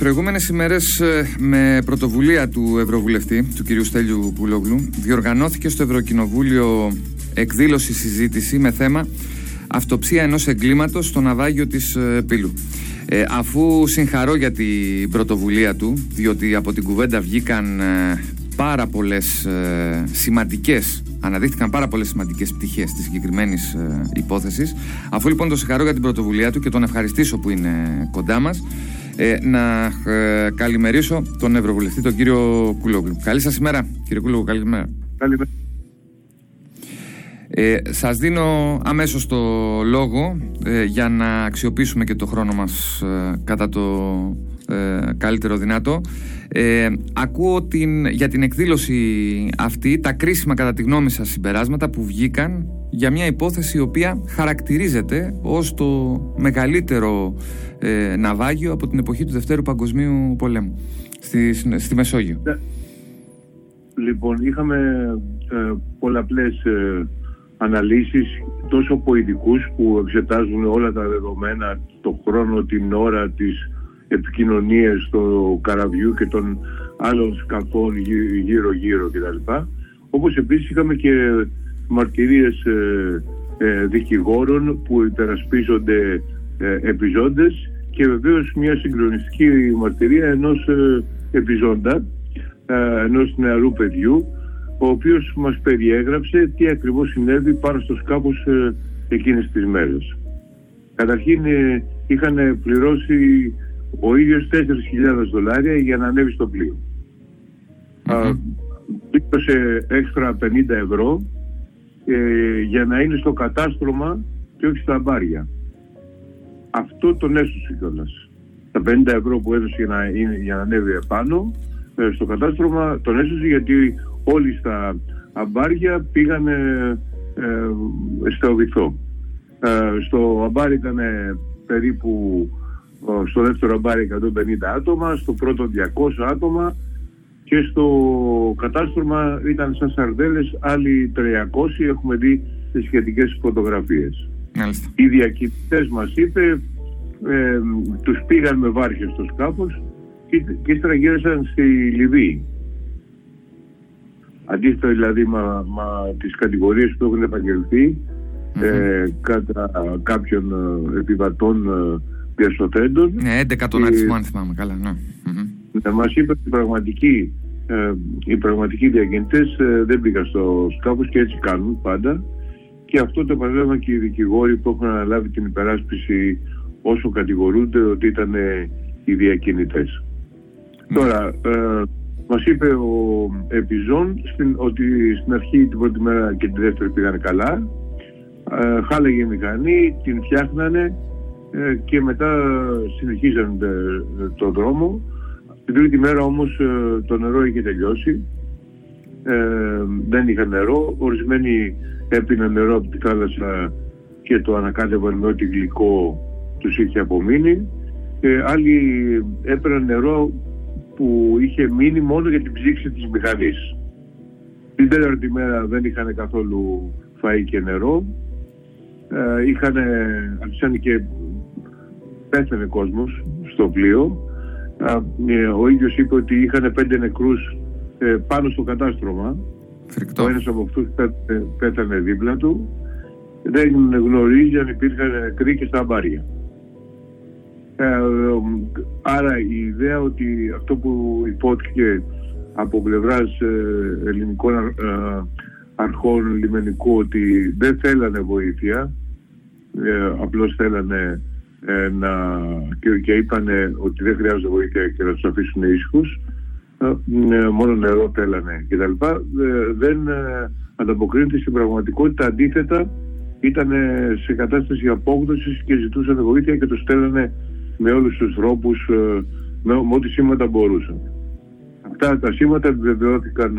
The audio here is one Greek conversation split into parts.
προηγούμενες ημέρες ε, με πρωτοβουλία του Ευρωβουλευτή, του κ. Στέλιου Πουλόγλου, διοργανώθηκε στο Ευρωκοινοβούλιο εκδήλωση συζήτηση με θέμα αυτοψία ενός εγκλήματος στο ναυάγιο της ε, Πύλου. Ε, αφού συγχαρώ για την πρωτοβουλία του, διότι από την κουβέντα βγήκαν ε, πάρα πολλές ε, σημαντικές Αναδείχθηκαν πάρα πολλές σημαντικές πτυχές της συγκεκριμένης ε, υπόθεσης. Αφού λοιπόν τον συγχαρώ για την πρωτοβουλία του και τον ευχαριστήσω που είναι κοντά μας, ε, να ε, καλημερίσω τον Ευρωβουλευτή, τον κύριο Κούλογλου. Καλή σας ημέρα, κύριε Κούλογλου, καλημέρα. Καλημέρα. Ε, σας δίνω αμέσως το λόγο ε, για να αξιοποιήσουμε και το χρόνο μας ε, κατά το ε, καλύτερο δυνατό. Ε, ακούω την, για την εκδήλωση αυτή τα κρίσιμα κατά τη γνώμη σας συμπεράσματα που βγήκαν για μια υπόθεση η οποία χαρακτηρίζεται ως το μεγαλύτερο ε, ναυάγιο από την εποχή του Δευτέρου Παγκοσμίου Πολέμου στη, στη Μεσόγειο. Ναι. Λοιπόν, είχαμε ε, πολλαπλές ε, αναλύσεις τόσο από ειδικούς που εξετάζουν όλα τα δεδομένα, το χρόνο, την ώρα, της επικοινωνίες του καραβιού και των άλλων σκαφών γύρω-γύρω κτλ. Όπως επίσης είχαμε και μαρτυρίες ε, ε, δικηγόρων που υπερασπίζονται ε, επιζώντες και βεβαίως μια συγκλονιστική μαρτυρία ενός ε, επιζώντα, ε, ενός νεαρού παιδιού ο οποίος μας περιέγραψε τι ακριβώς συνέβη πάνω στο σκάφος ε, εκείνες τις μέρες. Καταρχήν ε, είχαν πληρώσει ο ίδιος 4.000 δολάρια για να ανέβει στο πλοίο. Mm-hmm. έξτρα 50 ευρώ ε, για να είναι στο κατάστρωμα και όχι στα μπάρια. Αυτό τον έσωσε κιόλας. Τα 50 ευρώ που έδωσε για να, είναι, για να ανέβει επάνω ε, στο κατάστρωμα τον έσωσε γιατί όλοι στα αμπάρια πήγαν ε, στο βυθό. Ε, στο αμπάρι ήταν περίπου στο δεύτερο μπάρι 150 άτομα, στο πρώτο 200 άτομα και στο κατάστρωμα ήταν σαν σαρδέλες άλλοι 300 έχουμε δει τις σχετικές φωτογραφίες. Οι διακινητές μας είπε ε, τους πήγαν με βάρκες στο σκάφος και, και ύστερα γύρεσαν στη Λιβύη. Αντίθετα δηλαδή με τις κατηγορίες που έχουν ε, κατά κάποιων ε, επιβατών ε, διασωθέντων. Ναι, 11 τον αριθμό αν θυμάμαι καλά. Ναι. Mm-hmm. Μας είπε ότι οι πραγματικοί, ε, οι πραγματικοί διακινητές ε, δεν πήγαν στο σκάφος και έτσι κάνουν πάντα. Και αυτό το επανέλαβαν και οι δικηγόροι που έχουν αναλάβει την υπεράσπιση όσο κατηγορούνται ότι ήταν ε, οι διακινητές. Mm. Τώρα, ε, μας είπε ο Επιζών στην, ότι στην αρχή την πρώτη μέρα και τη δεύτερη πήγαν καλά. Ε, χάλαγε η μηχανή, την φτιάχνανε ε, και μετά συνεχίζαν ε, το δρόμο. Την τρίτη μέρα όμως ε, το νερό είχε τελειώσει. δεν είχαν νερό. Ορισμένοι έπιναν νερό από τη θάλασσα και το ανακάτευαν με ό,τι γλυκό τους είχε απομείνει. άλλοι έπαιρναν νερό που είχε μείνει μόνο για την ψήξη της μηχανής. Την τέταρτη μέρα δεν είχαν καθόλου φαΐ και νερό. είχαν, αρχίσαν και πέθανε κόσμος στο πλοίο. Ε, ο ίδιος είπε ότι είχαν πέντε νεκρούς ε, πάνω στο κατάστρωμα. Φρικτό. Ο ένας από αυτούς πέθανε δίπλα του. Δεν γνωρίζει αν υπήρχαν νεκροί και στα μπάρια. Ε, άρα η ιδέα ότι αυτό που υπόθηκε από πλευράς ελληνικών αρχών λιμενικού ότι δεν θέλανε βοήθεια, απλώς θέλανε ε, να, και, και είπαν ότι δεν χρειάζεται βοήθεια και να τους αφήσουν ήσυχους. Ε, ε, μόνο νερό θέλανε κτλ. δεν ανταποκρίνεται στην πραγματικότητα. Αντίθετα, ήταν σε κατάσταση απόγνωσης και ζητούσαν βοήθεια και του στέλνανε με όλους τους τρόπους, με, με ό,τι σήματα μπορούσαν. Αυτά τα σήματα επιβεβαιώθηκαν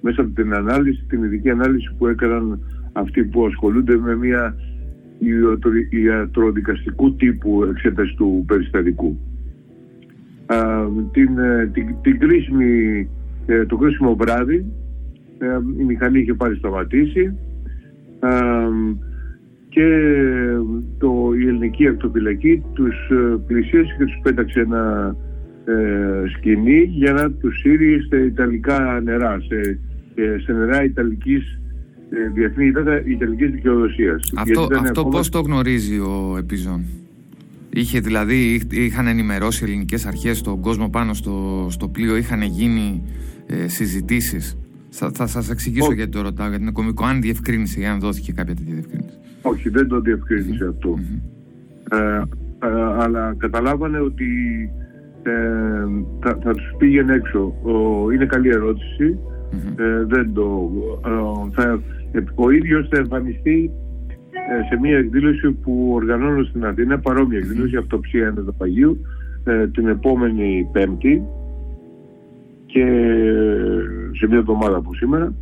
μέσα από την ανάλυση, την ειδική ανάλυση που έκαναν αυτοί που ασχολούνται με μια ιατροδικαστικού τύπου εξέταση του περιστατικού. την, ε, την, την κρίσιμη, ε, το κρίσιμο βράδυ ε, η μηχανή είχε πάρει σταματήσει και το, η ελληνική ακτοπυλακή τους πλησίασε και τους πέταξε ένα σκηνή για να τους σύρει σε ιταλικά νερά, σε, σε νερά ιταλικής διεθνή ιταλικής δικαιοδοσίας. Αυτό, αυτό πώς το γνωρίζει ο Επιζών; Είχε δηλαδή, είχαν ενημερώσει ελληνικές αρχές τον κόσμο πάνω στο, στο πλοίο, είχαν γίνει ε, συζητήσεις. Θα, θα σας εξηγήσω γιατί το ρωτάω, γιατί είναι κομικό, αν διευκρίνησε, αν δόθηκε κάποια τέτοια διευκρίνηση. Όχι, δεν το διευκρίνησε αυτό. Ε, ε, αλλά καταλάβανε ότι ε, θα, θα τους πήγαινε έξω. Ο, είναι καλή ε, δεν το, θα, ο ίδιος θα εμφανιστεί ε, σε μια εκδήλωση που οργανώνω στην Αθήνα, παρόμοια εκδήλωση, αυτοψία ενδοπαγίου, ε, την επόμενη Πέμπτη και σε μια εβδομάδα από σήμερα.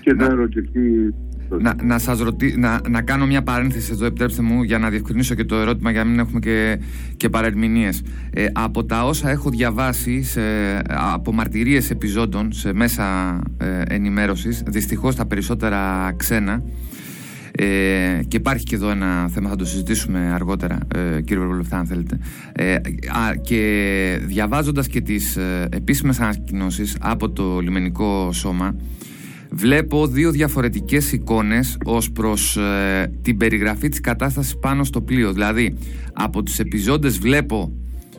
Και θα ερωτηθεί να, να, σας ρωτή, να, να κάνω μια παρένθεση εδώ, επιτρέψτε μου, για να διευκρινίσω και το ερώτημα για να μην έχουμε και, και παρερμηνίες. Ε, από τα όσα έχω διαβάσει σε, από μαρτυρίες επιζώντων σε μέσα ε, ενημέρωσης, δυστυχώς τα περισσότερα ξένα, ε, και υπάρχει και εδώ ένα θέμα, θα το συζητήσουμε αργότερα, ε, κύριε Βερβολευτά, αν θέλετε. Ε, α, και διαβάζοντας και τις ε, επίσημες ανακοινώσεις από το λιμενικό σώμα, βλέπω δύο διαφορετικές εικόνες ως προς ε, την περιγραφή της κατάστασης πάνω στο πλοίο. Δηλαδή, από τους επιζώντες βλέπω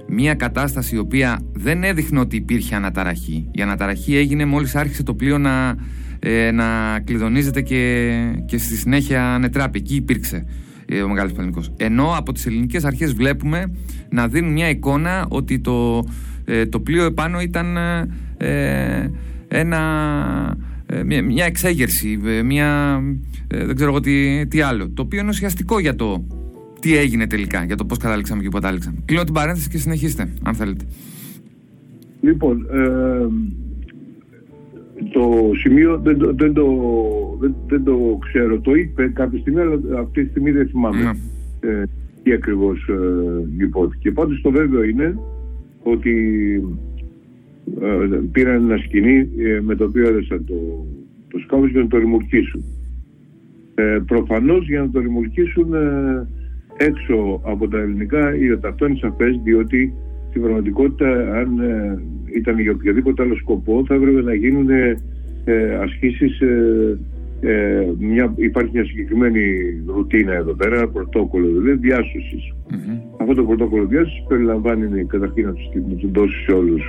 μια κατάσταση η οποία δεν έδειχνε ότι υπήρχε αναταραχή. Η αναταραχή έγινε μόλις άρχισε το πλοίο να, ε, να κλειδονίζεται και, και στη συνέχεια νετράπη. Εκεί υπήρξε ε, ο Μεγάλος Πανικός. Ενώ από τις ελληνικές αρχές βλέπουμε να δίνουν μια εικόνα ότι το, ε, το πλοίο επάνω ήταν ένα ε, μια, μια εξέγερση, ε, μια, ε, δεν ξέρω εγώ τι, τι άλλο. Το οποίο είναι ουσιαστικό για το τι έγινε τελικά, για το πώς κατάληξαμε και πού κατάληξαμε. Κλείνω την παρένθεση και συνεχίστε, αν θέλετε. Λοιπόν, ε, το σημείο δεν το, δεν, το, δεν, δεν το ξέρω. Το είπε κάποια στιγμή, αλλά αυτή τη στιγμή δεν θυμάμαι ναι. ε, τι ακριβώς ε, υπόθηκε. Πάντως το βέβαιο είναι ότι ε, πήραν ένα σκηνή ε, με το οποίο έδεσαν το, το σκάφος για να το ρημουλκίσουν. Ε, προφανώς για να το ρημουλκίσουν ε, έξω από τα ελληνικά ή αυτό είναι σαφές διότι στην πραγματικότητα αν ε, ήταν για οποιοδήποτε άλλο σκοπό θα έπρεπε να γίνουν ε, ασκήσεις ε, μια, υπάρχει μια συγκεκριμένη ρουτίνα εδώ πέρα, ένα πρωτόκολλο δηλαδή διάσωσης. Mm-hmm. Αυτό το πρωτόκολλο διάσωσης περιλαμβάνει καταρχήν να τους δώσει σε όλους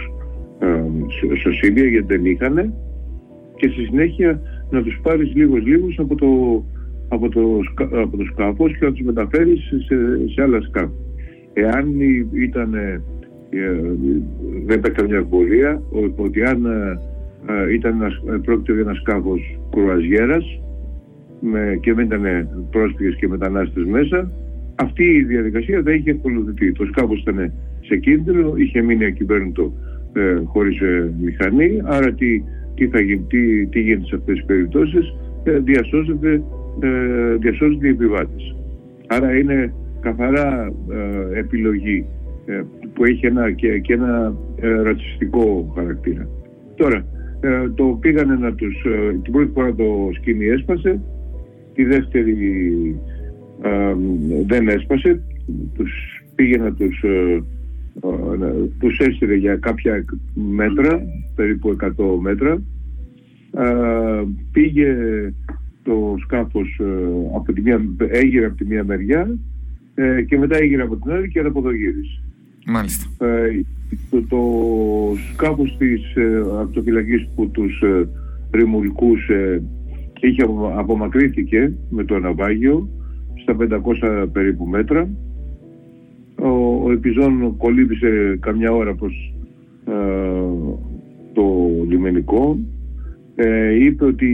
σωσίδια γιατί δεν είχαν και στη συνέχεια να τους πάρεις λίγους λίγους από το, από το, από το σκάφος και να τους μεταφέρεις σε, σε άλλα σκάφη. Εάν ήταν, ε, δεν έπαιξε μια εμβολία ότι αν ε, ήταν ένας, πρόκειται για ένας σκάφος κρουαζιέρας με, και δεν ήταν πρόσφυγες και μετανάστες μέσα αυτή η διαδικασία δεν είχε ακολουθηθεί. Το σκάφος ήταν σε κίνδυνο, είχε μείνει ακυβέρνητο ε, χωρίς ε, μηχανή άρα τι, τι θα γίνει, τι, τι γίνεται σε αυτές τις περιπτώσεις ε, διασώζεται, ε, διασώζονται οι επιβάτες άρα είναι καθαρά ε, επιλογή ε, που έχει ένα, και, και ένα ρατσιστικό χαρακτήρα. Τώρα το πήγανε να τους την πρώτη φορά το σκηνή έσπασε τη δεύτερη δεν έσπασε τους πήγε να τους τους έστειλε για κάποια μέτρα, περίπου 100 μέτρα. Πήγε το σκάφος ε, από τη μία, έγειρε από τη μία μεριά ε, και μετά έγειρε από την άλλη και αναποδογύρισε. Μάλιστα. Ε, το, το σκάφος της αυτοφυλακής που τους ρημουλικούς είχε απομακρύθηκε με το ναυάγιο στα 500 περίπου μέτρα ο, ο Επιζών κολύμπησε καμιά ώρα προς ε, το λιμενικό ε, είπε ότι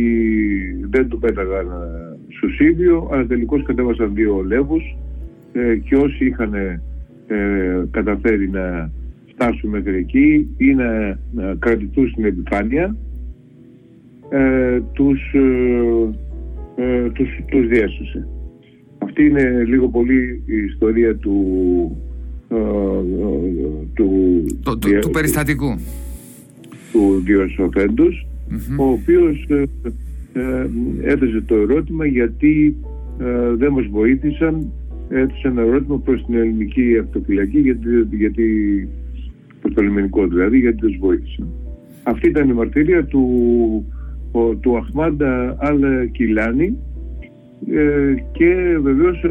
δεν του πέταγαν ε, σουσίδιο αλλά τελικώς κατέβασαν δύο λεύους ε, και όσοι είχαν ε, καταφέρει να φτάσουν μέχρι εκεί ή να, να κρατηθούν στην επιφάνεια τους, τους, τους διέσωσε. Αυτή είναι λίγο πολύ η ιστορία του ε, του, το, του, του περιστατικού. του διοσοφέντος ο οποίος ε, ε, έθεσε το ερώτημα γιατί ε, δεν μας βοήθησαν. Έθεσε ένα ερώτημα προς την ελληνική αυτοφυλακή γιατί, γιατί το λιμενικό δηλαδή, γιατί τους βοήθησαν. Αυτή ήταν η μαρτυρία του, του Αχμάντα Αλ Κιλάνη ε, και βεβαίως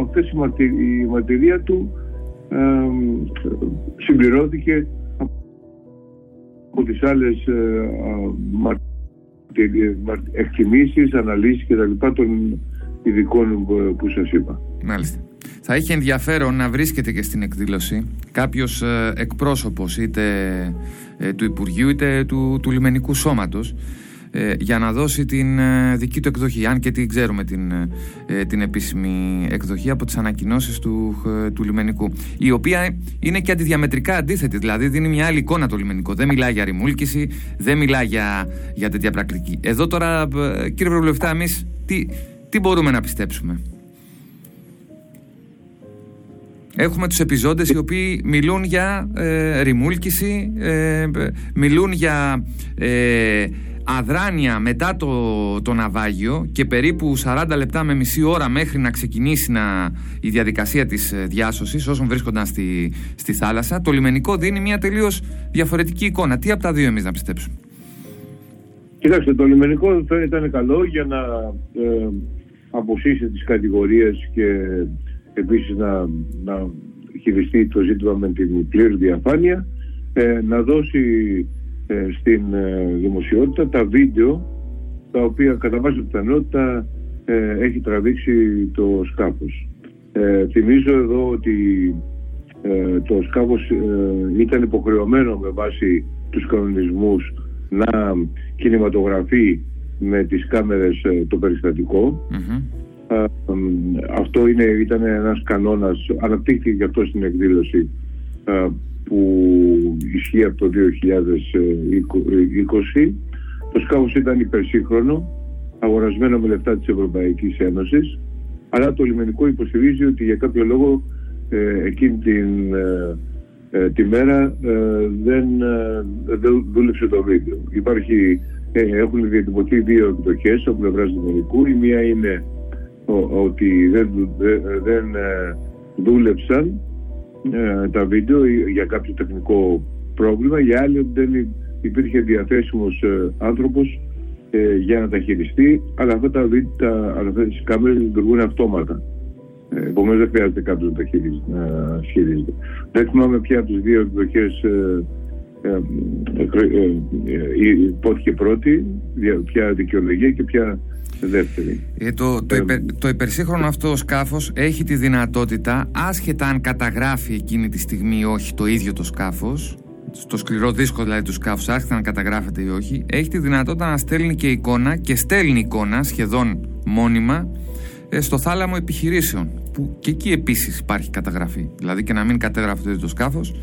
αυτές η, μαρτυρία του ε, συμπληρώθηκε από τις άλλες ε, εκτιμήσεις, αναλύσεις και τα λοιπά των ειδικών που σας είπα. Μάλιστα. Θα είχε ενδιαφέρον να βρίσκεται και στην εκδήλωση κάποιος ε, εκπρόσωπος είτε ε, του Υπουργείου είτε του, του Λιμενικού Σώματος ε, για να δώσει την δική του εκδοχή αν και την ξέρουμε την, την επίσημη εκδοχή από τις ανακοινώσεις του, του Λιμενικού η οποία είναι και αντιδιαμετρικά αντίθετη δηλαδή δίνει μια άλλη εικόνα το Λιμενικό. Δεν μιλάει για ρημούλκηση δεν μιλάει για, για τέτοια πρακτική. Εδώ τώρα κύριε Προβουλευτά εμείς τι, τι μπορούμε να πιστέψουμε; Έχουμε τους επιζώντες οι οποίοι μιλούν για ε, ρημούλκηση, ε, μιλούν για ε, αδράνεια μετά το, το ναυάγιο και περίπου 40 λεπτά με μισή ώρα μέχρι να ξεκινήσει να, η διαδικασία της ε, διάσωσης όσων βρίσκονταν στη, στη θάλασσα. Το λιμενικό δίνει μια τελείως διαφορετική εικόνα. Τι από τα δύο εμείς να πιστέψουμε; Κοιτάξτε, το λιμενικό θα ήταν καλό για να ε, αποσύσει τις κατηγορίες και επίσης να, να χειριστεί το ζήτημα με την πλήρη διαφάνεια, ε, να δώσει ε, στην ε, δημοσιότητα τα βίντεο τα οποία κατά βάση πιθανότητα έχει τραβήξει το σκάφος. θυμίζω εδώ ότι το σκάφος ήταν υποχρεωμένο με βάση τους κανονισμούς να κινηματογραφεί με τις κάμερες το περιστατικο αυτό είναι, ήταν ένας κανόνας, αναπτύχθηκε και αυτό στην εκδήλωση που ισχύει από το 2020. Το σκάφος ήταν υπερσύγχρονο, αγορασμένο με λεφτά της Ευρωπαϊκής Ένωσης, αλλά το λιμενικό υποστηρίζει ότι για κάποιο λόγο ε, εκείνη την, ε, ε, τη μέρα δεν, δεν δούλεψε το βίντεο. Υπάρχει, έχουν διατυπωθεί δύο εκδοχές από πλευράς του λιμενικού. Η μία είναι ότι δεν, δεν ε, δούλεψαν ε, τα βίντεο για κάποιο τεχνικό πρόβλημα, για άλλη ότι δεν υπήρχε διαθέσιμος ε, άνθρωπος για να τα χειριστεί, αλλά αυτά τα βίντεο, τα, αυτές τις κάμερες λειτουργούν αυτόματα. Επομένως δεν χρειάζεται κάποιος να τα χειρίζεται. Δεν θυμάμαι ποια από τις δύο εκδοχές υπόθηκε πρώτη, ποια δικαιολογία και ποια δεύτερη. Ε, το, το, υπερ, το υπερσύγχρονο αυτό σκάφος έχει τη δυνατότητα, άσχετα αν καταγράφει εκείνη τη στιγμή ή όχι το ίδιο το σκάφος, στο σκληρό δίσκο δηλαδή του σκάφους, άσχετα αν καταγράφεται ή όχι, έχει τη δυνατότητα να στέλνει και εικόνα και στέλνει εικόνα σχεδόν μόνιμα ε, στο θάλαμο επιχειρήσεων. Που και εκεί επίσης υπάρχει καταγραφή. Δηλαδή και να μην κατέγραφε το ίδιο το σκάφος,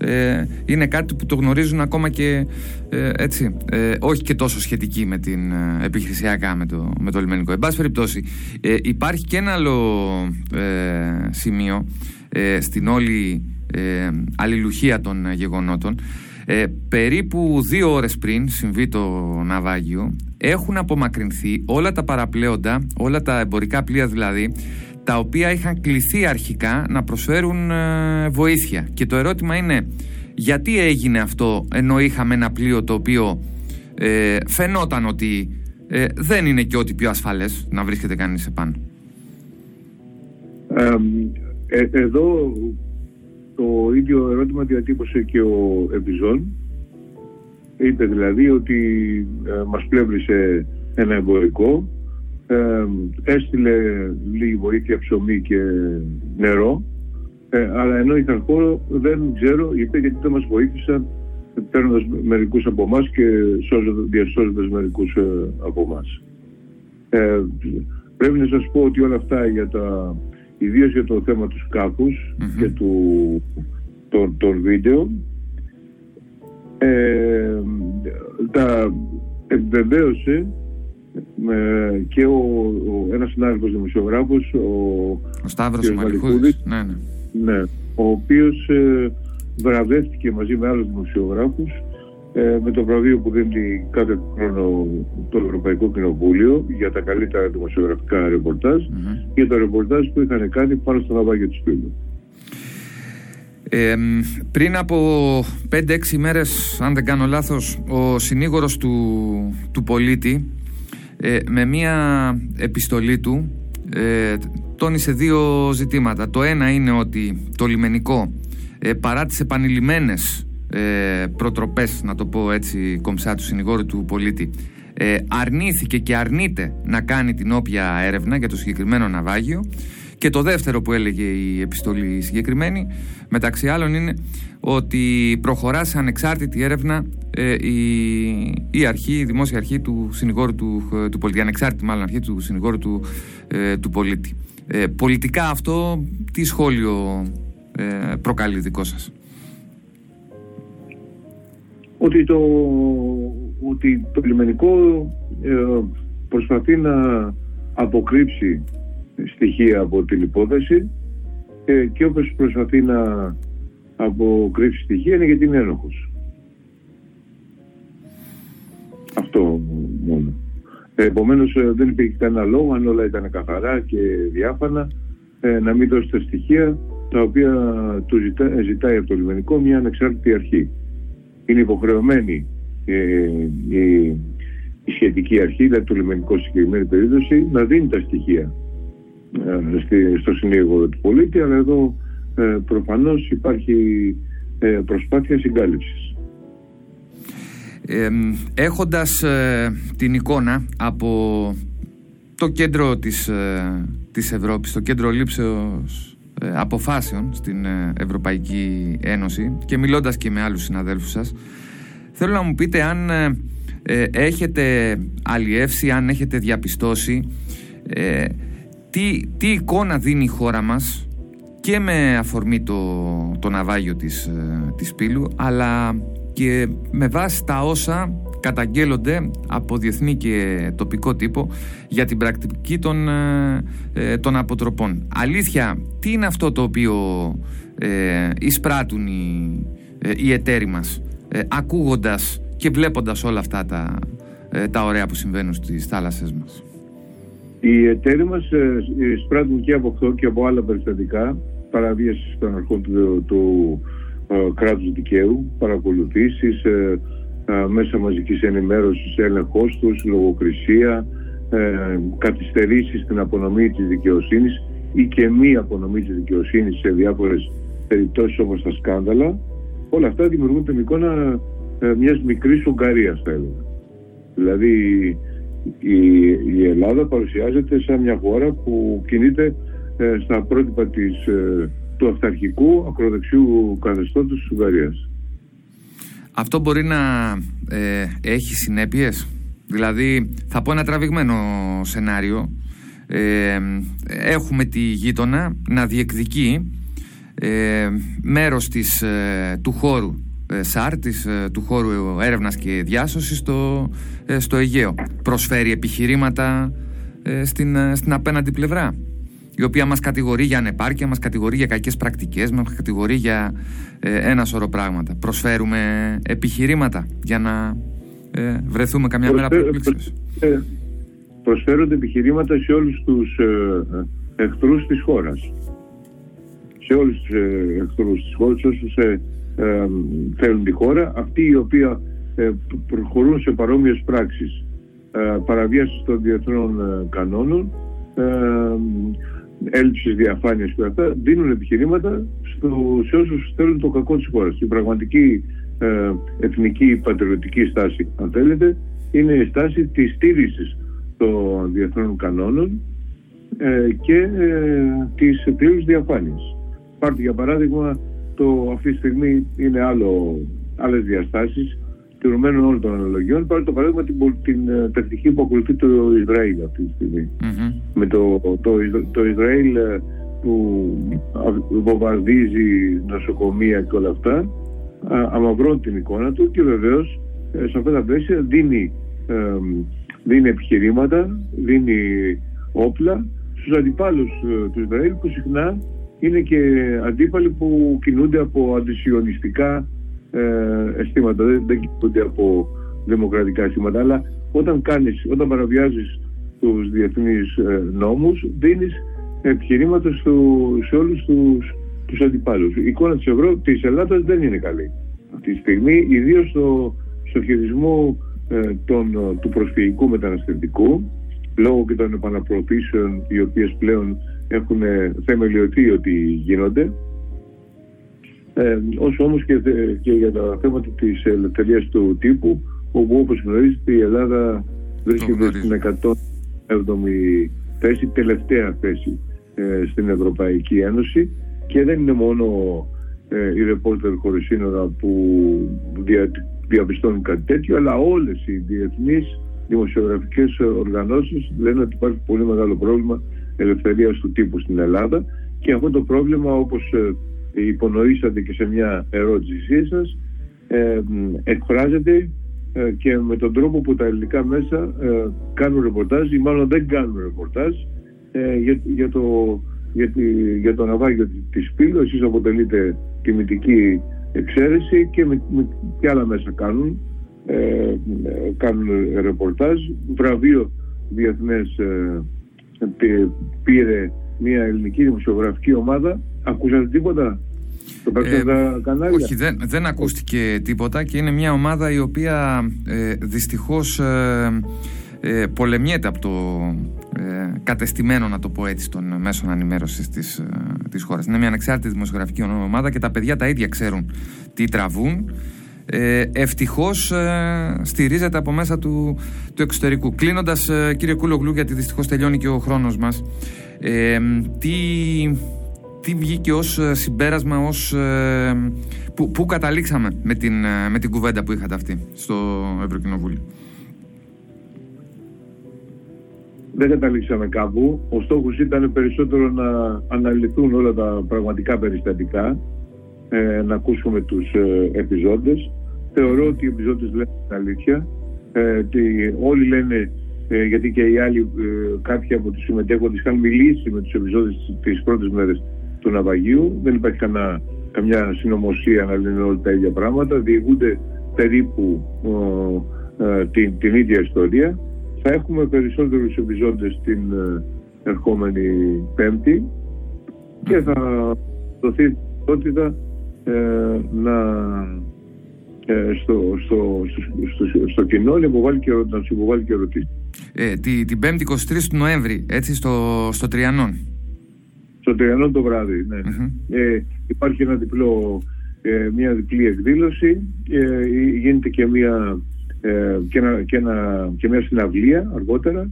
ε, είναι κάτι που το γνωρίζουν ακόμα και ε, έτσι, ε, όχι και τόσο σχετική με την ε, επιχειρησιακά με το, με το λιμενικό. Εν πάση περιπτώσει, ε, υπάρχει και ένα άλλο σημείο στην όλη αλληλουχία των γεγονότων. περίπου δύο ώρες πριν συμβεί το ναυάγιο έχουν απομακρυνθεί όλα τα παραπλέοντα, όλα τα εμπορικά πλοία δηλαδή τα οποία είχαν κληθεί αρχικά να προσφέρουν ε, βοήθεια. Και το ερώτημα είναι γιατί έγινε αυτό ενώ είχαμε ένα πλοίο το οποίο ε, φαινόταν ότι ε, δεν είναι και ό,τι πιο ασφαλές να βρίσκεται κανείς επάνω; Ε, εδώ το ίδιο ερώτημα διατύπωσε και ο Επιζών. Είπε δηλαδή ότι μας πλεύρισε ένα εμπορικό ε, έστειλε λίγη βοήθεια ψωμί και νερό. Ε, αλλά ενώ είχαν χώρο δεν ξέρω είπε γιατί δεν μας βοήθησαν παίρνοντας μερικούς από εμάς και διασώζοντας μερικούς ε, από εμάς. Ε, πρέπει να σας πω ότι όλα αυτά για τα, ιδίως για το θέμα τους σκαφους και του, των, βίντεο ε, τα επιβεβαίωσε και ο, ο, ένας συνάδελφος δημοσιογράφος, ο, ο Σταύρος Μαλιχούδης, ναι, ναι. ναι, ο οποίος ε, βραβεύτηκε μαζί με άλλους δημοσιογράφους ε, με το βραβείο που δίνει κάθε χρόνο το Ευρωπαϊκό Κοινοβούλιο για τα καλύτερα δημοσιογραφικά ρεπορτάζ mm-hmm. και το ρεπορτάζ που είχαν κάνει πάνω στο ναυάγιο του Σπίλου. πριν από 5-6 ημέρες, αν δεν κάνω λάθος, ο συνήγορος του, του πολίτη ε, με μία επιστολή του ε, τόνισε δύο ζητήματα. Το ένα είναι ότι το λιμενικό ε, παρά τις επανειλημμένες ε, προτροπές, να το πω έτσι κομψά του συνηγόρου του πολίτη, ε, αρνήθηκε και αρνείται να κάνει την όποια έρευνα για το συγκεκριμένο ναυάγιο και το δεύτερο που έλεγε η επιστολή συγκεκριμένη, μεταξύ άλλων, είναι ότι προχωρά σε ανεξάρτητη έρευνα ε, η, η αρχή, η δημόσια αρχή του συνηγόρου του, του πολίτη. Ανεξάρτητη, μάλλον, αρχή του συνηγόρου του, ε, του πολίτη. Ε, πολιτικά αυτό, τι σχόλιο ε, προκαλεί δικό σας; Ότι το, ότι το λιμενικό προσπαθεί να αποκρύψει στοιχεία από την υπόθεση ε, και όπως προσπαθεί να αποκρύψει στοιχεία είναι γιατί είναι ένοχος. Αυτό μόνο. Ε, Επομένως ε, δεν υπήρχε κανένα λόγο αν όλα ήταν καθαρά και διάφανα να μην δώσει τα στοιχεία τα οποία του ζητά, ζητάει από το λιμενικό μια ανεξάρτητη αρχή. Είναι υποχρεωμένη η, η σχετική αρχή, δηλαδή το λιμενικό σε συγκεκριμένη περίπτωση, να δίνει τα στοιχεία ε, στο συνήγορο του πολίτη αλλά εδώ ε, προφανώς υπάρχει ε, προσπάθεια συγκάλυψης. έχοντας την εικόνα από το κέντρο της, της Ευρώπης, το κέντρο λήψεως αποφάσεων στην Ευρωπαϊκή Ένωση και μιλώντας και με άλλους συναδέλφους σας θέλω να μου πείτε αν έχετε αλλιεύσει, αν έχετε διαπιστώσει τι, τι εικόνα δίνει η χώρα μας και με αφορμή το, το ναυάγιο της, ε, της Πύλου αλλά και με βάση τα όσα καταγγέλλονται από διεθνή και τοπικό τύπο για την πρακτική των, ε, ε, των αποτροπών. Αλήθεια, τι είναι αυτό το οποίο ε, εισπράττουν οι, οι εταίροι μας; Ακούγοντας και βλέποντας όλα αυτά τα, τα ωραία που συμβαίνουν στις θάλασσες μας. Οι εταίροι μας ε, εισπράττουν και από αυτό και από άλλα περιστατικά παραβίασης των αρχών του, του ε, κράτους δικαίου, παρακολουθήσεις, ε, ε, μέσα μαζικής ενημέρωσης, έλεγχός τους, λογοκρισία, ε, καθυστερήσεις στην απονομή της δικαιοσύνης ή και μη απονομή της δικαιοσύνης σε διάφορες περιπτώσεις όπως τα σκάνδαλα. Όλα αυτά δημιουργούν την εικόνα ε, μιας μικρής Ουγγαρίας θα έλεγα. Δηλαδή η, η Ελλάδα παρουσιάζεται σαν μια χώρα που κινείται ε, στα πρότυπα της, ε, του αυταρχικού ακροδεξιού καθεστώτος της Ουγγαρίας. Αυτό μπορεί να ε, έχει συνέπειες; Δηλαδή, θα πω ένα τραβηγμένο σενάριο. έχουμε τη γείτονα να διεκδικεί μέρος της, του χώρου ε, ΣΑΡ της, ε, του χώρου έρευνας και διάσωσης στο, ε, στο Αιγαίο. Προσφέρει επιχειρήματα στην, στην απέναντι πλευρά η οποία μας κατηγορεί για ανεπάρκεια, μας κατηγορεί για κακές πρακτικές, μας κατηγορεί για ένα σωρό πράγματα. Προσφέρουμε επιχειρήματα για να βρεθούμε καμιά μέρα από προσφέρονται επιχειρήματα σε όλους τους ε, εχθρούς της χώρας. Σε όλους τους εχθρούς της χώρας, όσους ε, θέλουν τη χώρα, αυτοί οι οποίοι ε, προχωρούν σε παρόμοιες πράξεις ε, παραβίασης των διεθνών ε, κανόνων, ε, έλλειψης διαφάνειας και αυτά, δίνουν επιχειρήματα στο, σε όσους θέλουν το κακό της χώρας. Η πραγματική ε, εθνική πατριωτική στάση, αν θέλετε, είναι η στάση της στήριξης των διεθνών κανόνων ε, και ε, της πλήρους διαφάνειας. Πάρτε για παράδειγμα το, αυτή τη στιγμή είναι άλλο, άλλες διαστάσεις τηρουμένων όλων των αναλογιών. Πάρε το παράδειγμα την, την ε, τακτική που ακολουθεί το Ισραήλ αυτή τη στιγμη Με το, το, το, Ισραήλ ε, που βομβαρδίζει νοσοκομεία και όλα αυτά, αμαυρώνει την εικόνα του και βεβαίως ε, σε αυτά τα πλαίσια δίνει, δίνει επιχειρήματα, δίνει όπλα στους αντιπάλους του Ισραήλ που συχνά είναι και αντίπαλοι που κινούνται από αντισιωνιστικά ε, αισθήματα, δεν, δεν κινούνται από δημοκρατικά αισθήματα, αλλά όταν κάνεις, όταν παραβιάζεις τους διεθνείς ε, νόμους, δίνεις επιχειρήματα στο, σε όλους τους, τους αντιπάλους. Η εικόνα της, Ευρώ, της Ελλάδας δεν είναι καλή. Αυτή τη στιγμή, ιδίως στο, στο χειρισμό ε, του προσφυγικού μεταναστευτικού, λόγω και των επαναπροωθήσεων οι οποίες πλέον έχουν θεμελιωθεί ότι γίνονται, ε, όσο όμως και, και για τα θέματα της ελευθερίας του τύπου, όπου όπως γνωρίζετε η Ελλάδα βρίσκεται στην 107η θέση, τελευταία θέση ε, στην Ευρωπαϊκή Ένωση. Και δεν είναι μόνο ε, οι ρεπόρτερ χωρίς σύνορα που δια, διαπιστώνουν κάτι τέτοιο, αλλά όλες οι διεθνείς δημοσιογραφικές οργανώσεις λένε ότι υπάρχει πολύ μεγάλο πρόβλημα ελευθερίας του τύπου στην Ελλάδα και αυτό το πρόβλημα όπως ε, υπονοήσατε και σε μια ερώτησή σας ε, εκφράζεται ε, και με τον τρόπο που τα ελληνικά μέσα ε, κάνουν ρεπορτάζ ή μάλλον δεν κάνουν ρεπορτάζ ε, για, για, το, για, τη, για το ναυάγιο της Πύλου. Εσείς αποτελείτε τιμητική εξαίρεση και, με, και άλλα μέσα κάνουν, ε, κάνουν ρεπορτάζ. Βραβείο διεθνές ε, πήρε μια ελληνική δημοσιογραφική ομάδα. Ακούσατε τίποτα; Το ε, κανάλια; Όχι, δεν, δεν ακούστηκε τίποτα και είναι μια ομάδα η οποία ε, δυστυχώς ε, ε, πολεμιέται από το ε, κατεστημένο, να το πω έτσι, των μέσων ανημέρωσης της, ε, της χώρας. Είναι μια ανεξάρτητη δημοσιογραφική ομάδα και τα παιδιά τα ίδια ξέρουν τι τραβούν. Ε, Ευτυχώς ε, στηρίζεται από μέσα του, του εξωτερικού. Κλείνοντας, ε, κύριε Κούλογλου, γιατί δυστυχώς τελειώνει και ο χρόνος μας, ε, τι, τι βγήκε ως ε, συμπέρασμα, ως, ε, που, που καταλήξαμε με την, ε, με την κουβέντα που είχατε αυτή στο Ευρωκοινοβούλιο; Δεν καταλήξαμε κάπου. Ο στόχος ήταν περισσότερο να αναλυθούν όλα τα πραγματικά περιστατικά, ε, να ακούσουμε τους ε, επιζώντες. Θεωρώ ότι οι επιζώντες λένε την αλήθεια. Ε, όλοι λένε γιατί και οι άλλοι, κάποιοι από τους συμμετέχοντες είχαν μιλήσει με τους επιζώντες τις πρώτες μέρες του ναυαγίου. Δεν υπάρχει κανένα, καμιά συνωμοσία να λένε όλα τα ίδια πράγματα. Διηγούνται περίπου ε, την, την ίδια ιστορία. Θα έχουμε περισσότερους επιζώντες την ε, ερχόμενη Πέμπτη και θα δοθεί δυνατότητα ε, να ε, στο, στο, στο, στο, κοινό να, υποβάλει και, να σου υποβάλει και ερωτήσεις. Ε, τη, την 5η 23 του Νοέμβρη, έτσι, στο, στο Τριανόν στο Τριανό το βράδυ. Ναι. Ε, υπάρχει ένα διπλό, ε, μια διπλή εκδήλωση, ε, γίνεται και μια, ε, και, ένα, και, ένα, και μια συναυλία αργότερα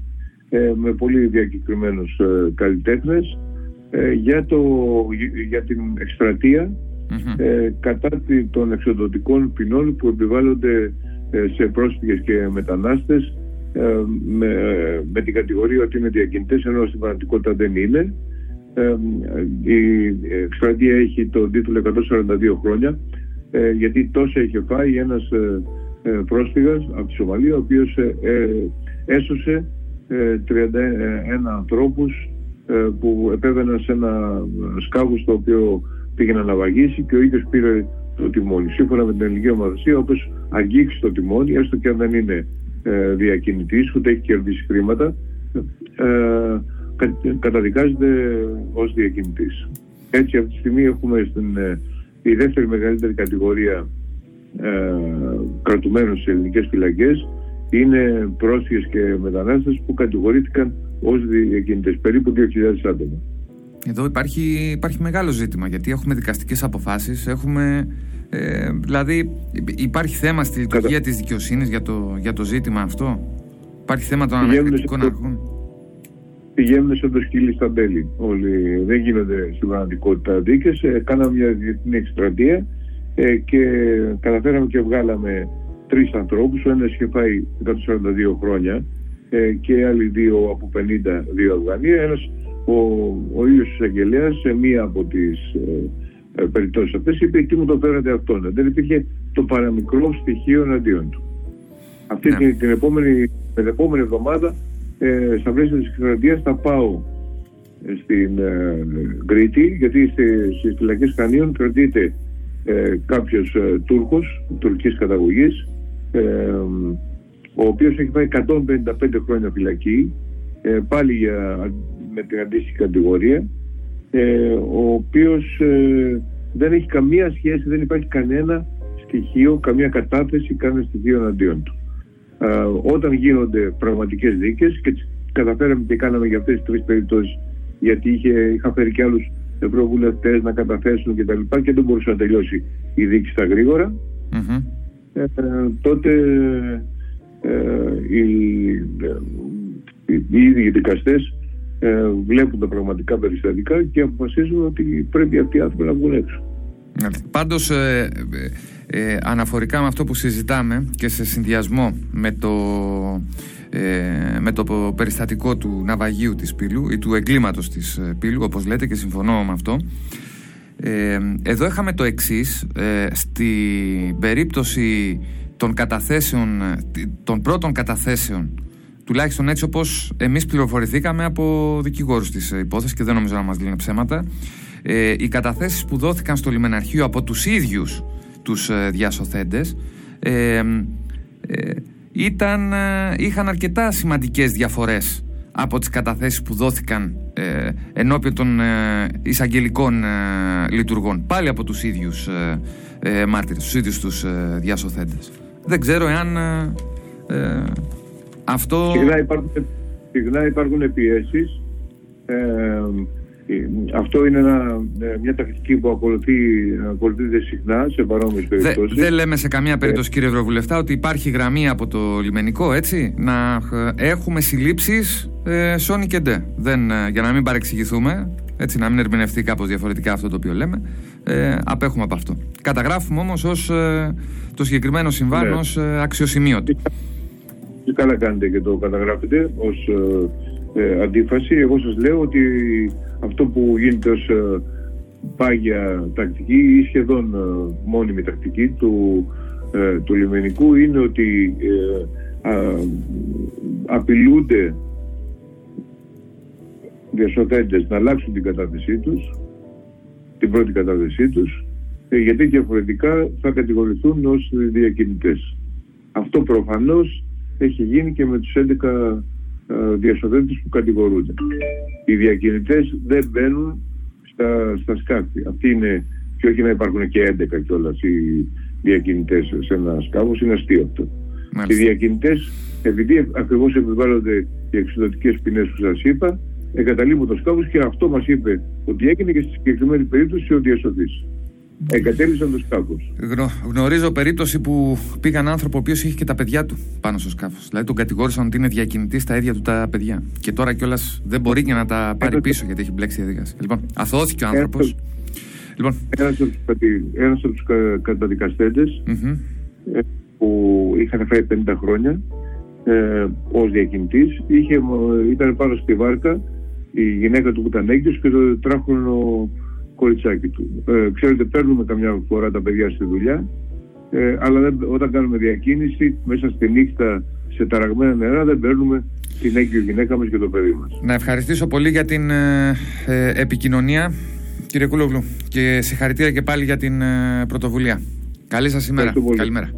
ε, με πολύ διακεκριμένους ε, καλλιτέχνες για, το, για την εκστρατεία κατά των εξοδοτικών ποινών που επιβάλλονται σε πρόσφυγες και μετανάστες με, με την κατηγορία ότι είναι διακινητές ενώ στην πραγματικότητα δεν είναι. Η εκστρατεία έχει τον τίτλο 142 χρόνια ε, γιατί τόσο έχει φάει ένας ε, ε, πρόσφυγας από τη Σομαλία ο οποίος έσωσε 31 ανθρώπους που επέβαιναν σε ένα σκάβο στο οποίο πήγε να ναυαγίσει και ο ίδιος πήρε το τιμόνι. Σύμφωνα με την ελληνική ομαδοσία, όπως αγγίξει το τιμόνι, έστω και αν δεν είναι διακινητής, ούτε έχει κερδίσει χρήματα, καταδικάζεται ως διακινητής. Έτσι αυτή τη στιγμή έχουμε στην, ε, η δεύτερη μεγαλύτερη κατηγορία ε, κρατουμένων σε ελληνικές φυλακές είναι πρόσφυγες και μετανάστες που κατηγορήθηκαν ως διακινητές, περίπου 2.000 άτομα. Εδώ υπάρχει, υπάρχει μεγάλο ζήτημα γιατί έχουμε δικαστικές αποφάσεις, έχουμε, ε, δηλαδή υπάρχει θέμα στη λειτουργία Κατα... της δικαιοσύνης για το, για το ζήτημα αυτό; Υπάρχει θέμα των ανακριτικών αρχών; Πηγαίνουν σαν το σκύλι στα μπέλη. Όλοι δεν γίνονται στην πραγματικότητα δίκες. Ε, κάναμε μια διεθνή εκστρατεία ε, και καταφέραμε και βγάλαμε τρεις ανθρώπους. Ο ένας είχε πάει 142 χρόνια ε, και άλλοι δύο από 50 δύο Αφγανία. Ένας ο, ο ίδιος εισαγγελέα σε μία από τις ε, περιπτώσεις αυτές είπε: Τι μου το φέρατε αυτόν. Δεν υπήρχε το παραμικρό στοιχείο εναντίον του. Αυτή ναι. την, την, επόμενη, την επόμενη εβδομάδα ε, στα πλαίσια της εκστρατείας θα πάω στην ε, Κρήτη γιατί στις φυλακές Χανίων κρατείται ε, κάποιος ε, Τούρκος, τουρκικής καταγωγής ε, ο οποίος έχει πάει 155 χρόνια φυλακή ε, πάλι για, με την αντίστοιχη κατηγορία ε, ο οποίος ε, δεν έχει καμία σχέση, δεν υπάρχει κανένα στοιχείο, καμία κατάθεση, κανένα στοιχείο εναντίον του. όταν γίνονται πραγματικές δίκες και καταφέραμε και κάναμε για αυτές τις τρεις περιπτώσεις γιατί είχε, είχα φέρει και άλλους ευρωβουλευτές να καταθέσουν και τα λοιπά και δεν μπορούσε να τελειώσει η δίκη στα γρήγορα ε, τότε ε, οι, οι ίδιοι δικαστές ε, βλέπουν τα πραγματικά περιστατικά και αποφασίζουν ότι πρέπει αυτοί οι άνθρωποι να βγουν έξω. Ναι. Πάντως ε, ε, αναφορικά με αυτό που συζητάμε και σε συνδυασμό με το, ε, με το περιστατικό του ναυαγίου της Πύλου ή του εγκλήματος της Πύλου όπως λέτε και συμφωνώ με αυτό εδώ είχαμε το εξής στην περίπτωση των καταθέσεων των πρώτων καταθέσεων τουλάχιστον έτσι όπως εμείς πληροφορηθήκαμε από δικηγόρους της υπόθεσης και δεν νομίζω να μας λένε ψέματα ε, οι καταθέσεις που δόθηκαν στο λιμεναρχείο από τους ίδιους τους ε, διασωθέντες ε, ε ήταν, ε, είχαν αρκετά σημαντικές διαφορές από τις καταθέσεις που δόθηκαν ε, ενώπιον των εισαγγελικών λειτουργών πάλι από τους ίδιους ε, μάρτυρες, τους ίδιους τους διασωθέντες. Δεν ξέρω εάν αυτό... Συχνά υπάρχουν, συχνά υπάρχουν πιέσεις. Ε, αυτό είναι ένα, ε, μια τακτική που ακολουθεί, ακολουθείται συχνά σε παρόμοιες περιπτώσεις. Δεν λέμε σε καμία ε, περίπτωση, κύριε Ευρωβουλευτά, ότι υπάρχει γραμμή από το λιμενικό, έτσι, να έχουμε συλλήψεις ε, σόνι και ντε. Δεν, για να μην παρεξηγηθούμε, έτσι, να μην ερμηνευτεί κάπως διαφορετικά αυτό το οποίο λέμε, ε, απέχουμε από αυτό. Καταγράφουμε όμως ως το συγκεκριμένο συμβάν ναι. αξιοσημείωτο και καλά κάνετε και το καταγράφετε ως ε, ε, αντίφαση. Εγώ σας λέω ότι αυτό που γίνεται ως ε, πάγια τακτική ή σχεδόν ε, μόνιμη τακτική του, του λιμενικού είναι ότι απειλούνται διασωθέντες να αλλάξουν την κατάθεσή τους, την πρώτη κατάθεσή τους, γιατί διαφορετικά θα κατηγορηθούν ως διακινητές. Αυτό προφανώς έχει γίνει και με τους 11 ε, διασωδέντες που κατηγορούνται. Οι διακινητές δεν μπαίνουν στα, στα σκάφη. Αυτοί είναι, και όχι να υπάρχουν και 11 κιόλας οι διακινητές σε ένα σκάφος, είναι αστείο αυτό. Οι διακινητές, επειδή ακριβώς επιβάλλονται οι εξοδοτικές ποινές που σας είπα, εγκαταλείπουν το σκάφος και αυτό μας είπε ότι έγινε και στη συγκεκριμένη περίπτωση ο διασωδής εγκατέλειψαν το σκάφο. γνωρίζω περίπτωση που πήγαν άνθρωπο ο οποίος είχε και τα παιδιά του πάνω στο σκάφος. Δηλαδή τον κατηγόρησαν ότι είναι διακινητής στα ίδια του τα παιδιά. Και τώρα κιόλας δεν μπορεί και να τα πάρει πίσω γιατί έχει μπλέξει η διαδικασία. Λοιπόν, αθώθηκε ο άνθρωπος. Λοιπόν. Ένας από τους καταδικαστέντες ε, που είχαν φέρει 50 χρόνια ε, ως διακινητής ήταν πάνω στη βάρκα η γυναίκα του που ήταν έγκυος και το τράχουν κοριτσάκι του. Ε, ξέρετε, παίρνουμε καμιά φορά τα παιδιά στη δουλειά, ε, αλλά δεν, όταν κάνουμε διακίνηση, μέσα στη νύχτα σε ταραγμένα νερά, δεν παίρνουμε την έγκυο γυναίκα μας και το παιδί μας. Να ευχαριστήσω πολύ για την ε, ε επικοινωνία, κύριε Κούλογλου, και συγχαρητήρια και πάλι για την ε, πρωτοβουλία. Καλή σας ημέρα. Καλημέρα.